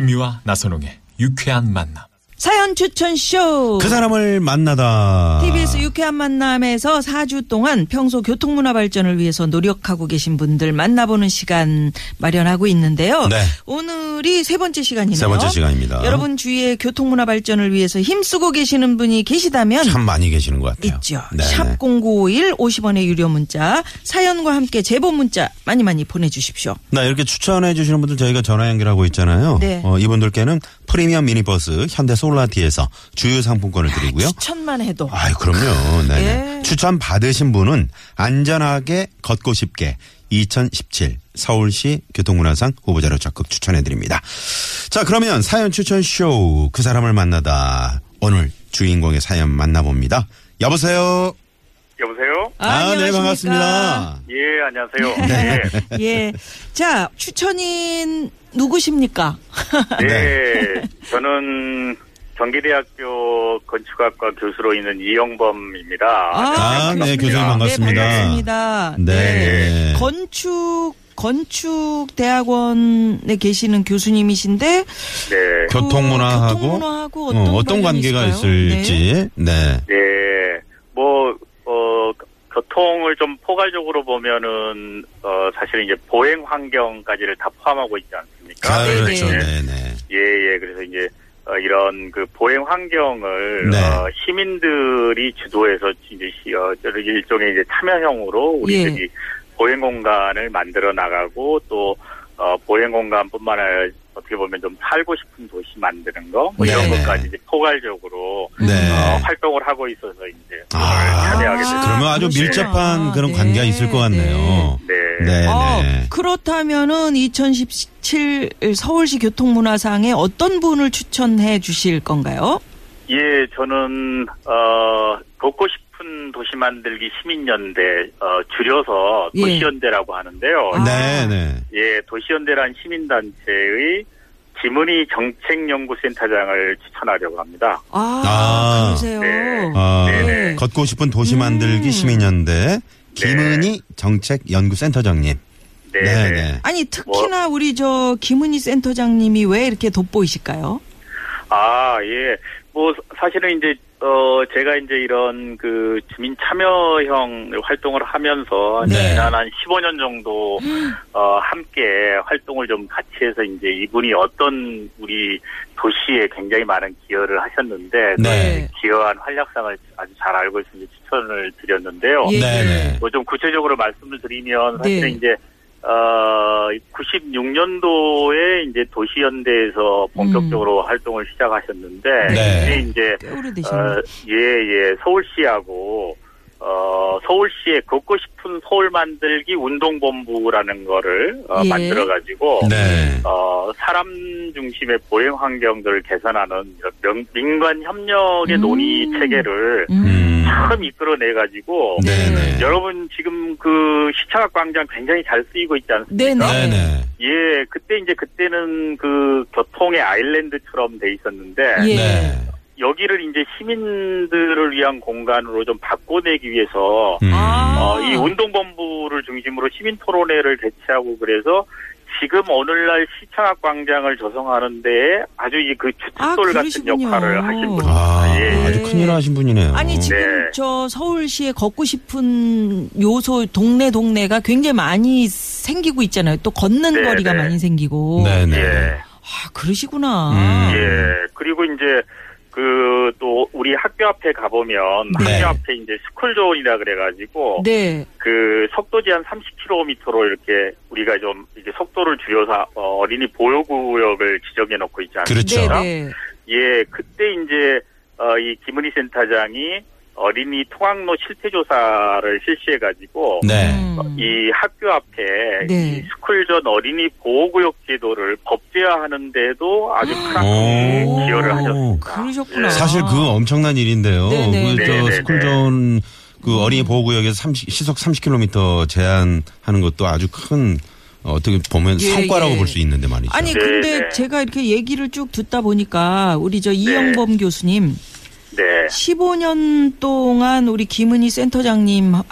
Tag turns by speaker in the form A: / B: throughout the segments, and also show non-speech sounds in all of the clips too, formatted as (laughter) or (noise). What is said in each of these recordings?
A: 김미화 나선홍의 유쾌한 만남.
B: 사연 추천 쇼.
C: 그 사람을 만나다.
B: TBS 유쾌한 만남에서 4주 동안 평소 교통문화 발전을 위해서 노력하고 계신 분들 만나보는 시간 마련하고 있는데요.
C: 네.
B: 오늘이 세 번째 시간이네요.
C: 세 번째 시간입니다.
B: 여러분 주위에 교통문화 발전을 위해서 힘쓰고 계시는 분이 계시다면
C: 참 많이 계시는 것 같아요.
B: 있죠.
C: 네.
B: 샵 0951 50원의 유료 문자 사연과 함께 제보 문자 많이 많이 보내주십시오.
C: 나 이렇게 추천해 주시는 분들 저희가 전화 연결하고 있잖아요.
B: 네.
C: 어, 이분들께는 프리미엄 미니버스 현대 솔라티에서 주유 상품권을 드리고요.
B: 추천만 해도
C: 아유, 그럼요. 네.
B: 예.
C: 추천 받으신 분은 안전하게 걷고 싶게 2017 서울시 교통문화상 후보자로 적극 추천해 드립니다. 자, 그러면 사연 추천 쇼 그 사람을 만나다 오늘 주인공의 사연 만나봅니다. 여보세요.
D: 여보세요?
B: 아,
C: 네,
B: 안녕하십니까.
C: 반갑습니다.
D: 예, 안녕하세요. 네. (laughs)
B: 예. 자, 추천인 누구십니까?
D: 네. (laughs) 저는 경기대학교 건축학과 교수로 있는 이영범입니다.
C: 아, 네, 교수님 반갑습니다.
B: 네, 반갑습니다.
C: 네.
B: 건축 건축 대학원에 계시는 교수님이신데
D: 네.
C: 교통문화하고,
B: 그 교통문화하고
C: 어,
B: 어떤,
C: 어떤
B: 관련이
C: 관계가? 있을지. 네.
D: 네. 뭐, 어, 교통을 좀 포괄적으로 보면은, 어, 사실 이제 보행 환경까지를 다 포함하고 있지 않습니까?
C: 아,
B: 네,
C: 그렇죠.
B: 네.
C: 네, 네.
D: 예, 예. 그래서 이제, 어, 이런 그 보행 환경을,
C: 네.
D: 어, 시민들이 주도해서 이제, 시- 어, 일종의 이제 참여형으로 우리들이 보행 공간을 만들어 나가고 또, 어, 보행 공간뿐만 아니라 어떻게 보면 좀 살고 싶은 도시 만드는 거, 뭐 이런
C: 네네.
D: 것까지 이제 포괄적으로,
C: 네.
D: 어, 활동을 하고 있어서 이제,
C: 아,
D: 참여하게 됐습니다.
C: 그러면 아주. 밀접한 그런
B: 네,
C: 관계가 있을 것 같네요.
D: 네.
C: 네,
B: 어,
C: 네.
B: 그렇다면은 2017 서울시 교통문화상에 어떤 분을 추천해 주실 건가요?
D: 예, 저는 어 걷고 싶은 도시 만들기 시민연대 어 줄여서
B: 예.
D: 도시연대라고 하는데요.
B: 아.
C: 네, 네.
D: 예, 도시연대란 시민단체의 김은희 정책연구센터장을 추천하려고 합니다.
B: 아,
C: 아.
B: 그러세요.
D: 네.
C: 아,
D: 네네.
C: 걷고 싶은 도시 만들기
B: 음.
C: 시민연대 김은희 정책연구센터장님.
D: 네,
C: 네,
D: 네.
C: 네.
B: 아니 특히나 우리 저 김은희 센터장님이 왜 이렇게 돋보이실까요?
D: 아, 예. 뭐 사실은 이제 어 제가 이제 이런 그 주민 참여형 활동을 하면서
C: 네.
D: 지난 한 15년 정도 어 함께 활동을 좀 같이 해서 이제 이분이 어떤 우리 도시에 굉장히 많은 기여를 하셨는데
C: 네.
D: 그 기여한 활약상을 아주 잘 알고 있으니 추천을 드렸는데요.
B: 예.
C: 네, 네.
D: 뭐 좀 구체적으로 말씀을 드리면 사실은
B: 네.
D: 이제 어 96년도에 이제 도시연대에서 본격적으로 활동을 시작하셨는데
C: 음. 네.
D: 이제. 어, 예, 예, 서울시하고, 어, 서울시에 걷고 싶은 서울 만들기 운동본부라는 거를, 어,
B: 예.
D: 만들어가지고,
C: 네.
D: 어, 사람 중심의 보행 환경들을 개선하는 명- 민관 협력의
B: 음.
D: 논의 체계를
C: 음.
D: 처음 이끌어내가지고,
C: 네, 네.
D: 여러분 지금 그 시청학 광장 굉장히 잘 쓰이고 있지 않습니까?
B: 네네.
C: 네, 네.
D: 예, 그때 이제 그때는 그 교통의 아일랜드처럼 돼 있었는데,
B: 예.
C: 네.
D: 여기를 이제 시민들을 위한 공간으로 좀 바꿔내기 위해서
C: 음.
B: 아.
D: 어, 이 운동본부를 중심으로 시민 토론회를 개최하고 그래서 지금 오늘날 시청학 광장을 조성하는데 아주 이그
B: 아,
D: 주춧돌 같은
B: 그러시군요.
D: 역할을 하신 분.
C: 아,
D: 예.
C: 아주 큰일 하신 분이네요.
B: 아니 지금
D: 네.
B: 저 서울시에 걷고 싶은 요소 동네 동네가 굉장히 많이 생기고 있잖아요. 또 걷는
D: 네,
B: 거리가
D: 네.
B: 많이 생기고.
C: 네, 네.
D: 예.
B: 아 그러시구나.
C: 음.
D: 예. 그리고 이제 그 또 우리 학교 앞에 가보면
C: 네.
D: 학교 앞에 이제 스쿨존이라 그래가지고
B: 네.
D: 그 속도 제한 30km로 이렇게 우리가 좀 이제 속도를 줄여서 어, 어린이 보호구역을 지정해 놓고 있지
C: 그렇죠.
D: 않습니까?
B: 네, 네.
D: 예, 그때 이제 어, 이 김은희 센터장이 어, 어린이 통학로 실태 조사를 실시해가지고
C: 네.
B: 음.
D: 이 학교 앞에
B: 네.
D: 이 스쿨존 어린이 보호구역 제도를 법제화하는데도 아주 큰
C: 오.
D: 기여를 하셨습니다.
B: 그러셨구나.
D: 예.
C: 사실 그 엄청난 일인데요.
B: 네네.
C: 그저
D: 네네네.
C: 스쿨존 그 어린이 보호구역에서 30, 시속 30km 제한하는 것도 아주 큰 어, 어떻게 보면
B: 예,
C: 성과라고
B: 예.
C: 볼수 있는데 말이죠.
B: 아니
D: 네,
B: 근데
D: 네.
B: 제가 이렇게 얘기를 쭉 듣다 보니까 우리 저 이영범 교수님
D: 네.
B: 15년 동안 우리 김은희 센터장님을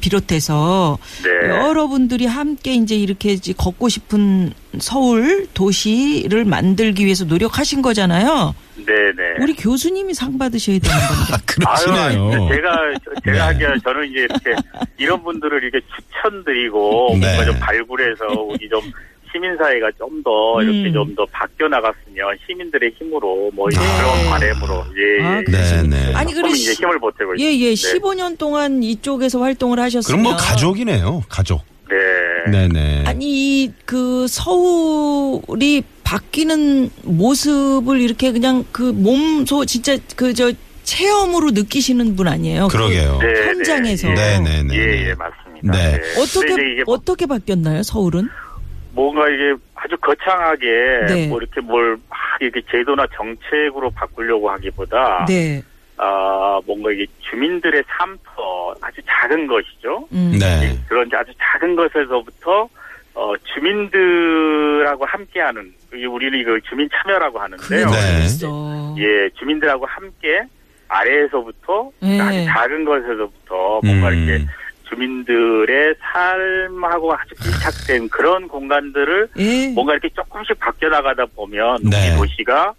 B: 비롯해서
D: 네.
B: 여러분들이 함께 이제 이렇게 걷고 싶은 서울 도시를 만들기 위해서 노력하신 거잖아요.
D: 네네.
B: 우리 교수님이 상 받으셔야 되는 건데. (laughs)
C: 아, 그러시네요.
D: 아유, 제가 제가
C: 네.
D: 하기야 저는 이제 이렇게 이런 분들을 이렇게 추천드리고
C: 네.
D: 뭔가 좀 발굴해서 우리 좀 시민사회가 좀 더 이렇게
B: 음.
D: 좀더 바뀌어 나갔으면 시민들의 힘으로 뭐 이제
C: 아.
D: 바램으로 예.
B: 아,
D: 예.
C: 네, 네.
B: 아니
D: 조금
B: 그래
D: 이제 힘을 보태고
B: 예, 예.
D: 있습니다.
B: 15년 동안 이쪽에서 활동을 하셨으면
C: 그럼 뭐 가족이네요. 가족.
D: 네.
C: 네, 네.
B: 아니 이그 서울이 바뀌는 모습을 이렇게 그냥 그 몸소 진짜 그저 체험으로 느끼시는 분 아니에요?
C: 그러게요.
D: 네,
B: 현장에서.
C: 네, 네, 네.
D: 예, 예, 맞습니다.
C: 네.
B: 그 어떻게
D: 이게 뭐
B: 어떻게 바뀌었나요? 서울은?
D: 뭔가 이게 아주 거창하게
B: 네.
D: 뭐 이렇게 뭘 막 이렇게 제도나 정책으로 바꾸려고 하기보다
B: 네.
D: 아 뭔가 이게 주민들의 삶터 아주 작은 것이죠.
B: 음.
C: 네.
D: 그런 아주 작은 것에서부터 어 주민들하고 함께하는 우리는 이거 주민 참여라고 하는데요.
C: 네.
D: 예, 주민들하고 함께 아래에서부터
B: 네.
D: 아주 작은 것에서부터 뭔가
C: 음.
D: 이렇게 주민들의 삶하고 아주 밀착된 그런 공간들을
B: 예.
D: 뭔가 이렇게 조금씩 바뀌어 나가다 보면
C: 네.
D: 우리 도시가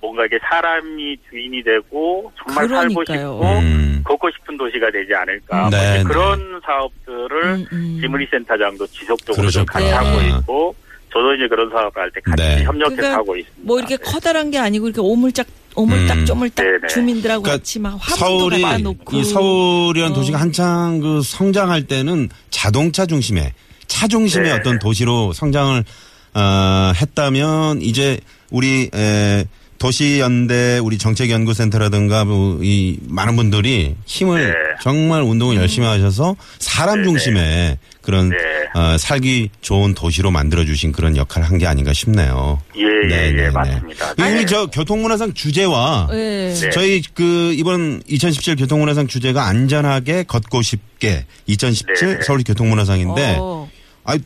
D: 뭔가 이게 사람이 주인이 되고 정말 살고
B: 그러니까요.
D: 싶고
C: 음.
D: 걷고 싶은 도시가 되지 않을까.
C: 네,
D: 뭐
C: 네.
D: 그런 사업들을
B: 음, 음.
D: 김은희 센터장도 지속적으로 좀 같이. 하고
B: 네.
D: 있고 저도 이제 그런 사업을 할 때 같이
C: 네.
D: 협력해서
B: 그러니까
D: 하고 있습니다.
B: 뭐 이렇게
D: 네.
B: 커다란 게 아니고 이렇게 오물짝 오물딱
C: 음.
B: 쪼물딱
D: 네네.
B: 주민들하고
C: 그러니까
B: 같이 막 화분도
C: 서울이
B: 갖다 놓고
C: 이 서울이라는
B: 어.
C: 도시가 한창 그 성장할 때는 자동차 중심의 차 중심의
D: 네.
C: 어떤 도시로 성장을 어, 했다면 이제 우리 에, 도시연대 우리 정책연구센터라든가 뭐 이 많은 분들이 힘을
D: 네.
C: 정말 운동을 열심히 하셔서 사람
D: 네네.
C: 중심의 그런
D: 네.
C: 어, 살기 좋은 도시로 만들어 주신 그런 역할을 한 게 아닌가 싶네요.
D: 예, 예,
C: 네네네.
D: 예, 맞습니다.
C: 우리
D: 네.
C: 저 교통문화상 주제와
B: 예.
D: 네.
C: 저희 그 이번 2017 교통문화상 주제가 안전하게 걷고 싶게 2017
D: 네네.
C: 서울 교통문화상인데
B: 어.
C: 아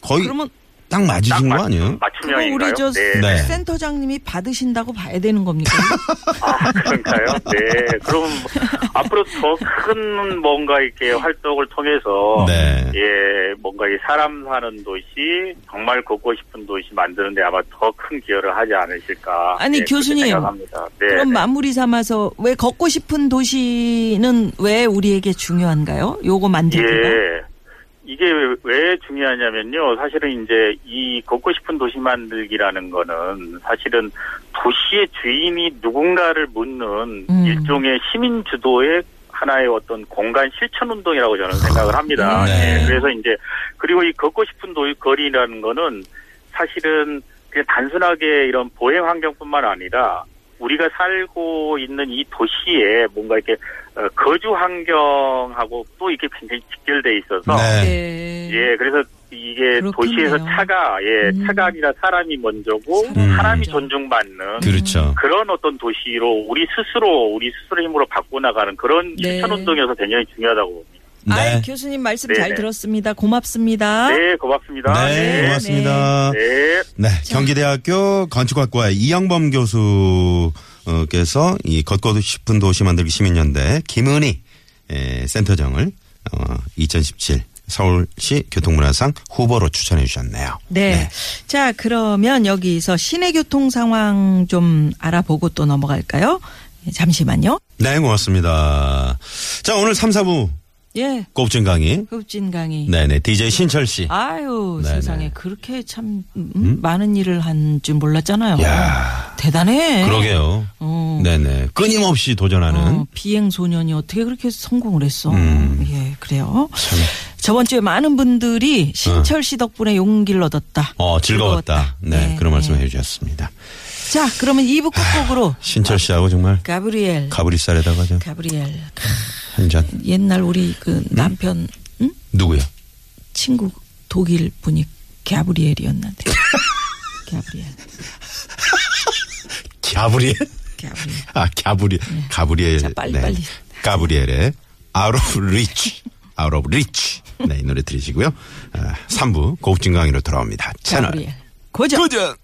C: 거의
B: 그러면
C: 딱 맞으신 거
D: 맞-
C: 아니에요?
D: 맞춤형인가요?
B: 우리 저
D: 네.
C: 네.
B: 센터장님이 받으신다고 봐야 되는 겁니까? (laughs)
D: 아, 그런가요? 네. 그럼 앞으로 더 큰 뭔가 이렇게 활동을 통해서
C: 네.
D: 예, 뭔가 이 사람 사는 도시, 정말 걷고 싶은 도시 만드는데 아마 더 큰 기여를 하지 않으실까.
B: 아니,
D: 네,
B: 교수님.
D: 생각합니다. 네.
B: 그럼
D: 네.
B: 마무리 삼아서 왜 걷고 싶은 도시는 왜 우리에게 중요한가요? 요거 만들기가.
D: 예. 이게 왜- 왜 중요하냐면요. 사실은 이제 이 걷고 싶은 도시 만들기라는 거는 사실은 도시의 주인이 누군가를 묻는
B: 음.
D: 일종의 시민 주도의 하나의 어떤 공간 실천 운동이라고 저는 생각을 합니다.
C: 네.
D: 예, 그래서 이제 그리고 이 걷고 싶은 도 거리라는 거는 사실은 그냥 단순하게 이런 보행 환경뿐만 아니라 우리가 살고 있는 이 도시에 뭔가 이렇게 어, 거주 환경하고 또 이게 굉장히 직결돼 있어서
C: 네.
B: 네.
D: 예 그래서 이게
B: 그렇겠네요.
D: 도시에서 차가 예
B: 음.
D: 차가 아니라 사람이 먼저고
B: 사람이
D: 사람이
B: 먼저.
D: 존중받는
C: 그렇죠.
D: 그런 어떤 도시로 우리 스스로 우리 스스로 힘으로 바꿔 나가는 그런
B: 네.
D: 실천 운동이어서 굉장히 중요하다고 봅니다.
B: 아이,
C: 네.
B: 교수님 말씀
D: 네,
B: 잘
D: 네.
B: 들었습니다. 고맙습니다.
D: 네 고맙습니다.
C: 네, 고맙습니다.
D: 네.
C: 네, 경기대학교 건축학과 이영범 교수 께서 이 걷고 싶은 도시 만들기 시민연대 김은희 에, 센터장을 어, 2017 서울시 교통문화상 후보로 추천해 주셨네요.
B: 네. 자, 그러면 여기서 시내 교통 상황 좀 알아보고 또 넘어갈까요? 예, 잠시만요.
C: 네, 고맙습니다. 자, 오늘 3, 4부
B: 예.
C: 꼽진 강의.
B: 흡진 강의.
C: 네네, DJ 신철 씨.
B: 아유,
C: 네네.
B: 세상에 그렇게 참 음, 많은 일을 한 줄 몰랐잖아요.
C: 야
B: 대단해.
C: 그러게요.
B: 어.
C: 네네. 끊임없이 도전하는.
B: 어, 비행 소년이 어떻게 그렇게 성공을 했어?
C: 음.
B: 예, 그래요. 저번 주에 많은 분들이 신철 씨 덕분에 용기를 얻었다.
C: 어, 즐거웠다. 네,
B: 네,
C: 그런 말씀
B: 네.
C: 해 주셨습니다.
B: 자, 그러면 2부 끝곡으로
C: 신철 씨하고 정말
B: 가브리엘.
C: 가브리살에다가 좀
B: 가브리엘.
C: 한 잔.
B: 옛날 우리 그 남편 응?
C: 누구요?
B: 친구 독일 분이 가브리엘이었는데. (laughs) 가브리엘.
C: 갸브리엘?
B: 가브리엘.
C: 아, 갸브리, 가브리엘.
B: 네. 자, 빨리, 빨리.
C: 가브리엘의 Out of Reach. Out of Reach. 네, 이 노래 들으시고요. 아, 3부 고급진 강의로 돌아옵니다. 채널.
B: 가브리엘. 고정.
C: 고전!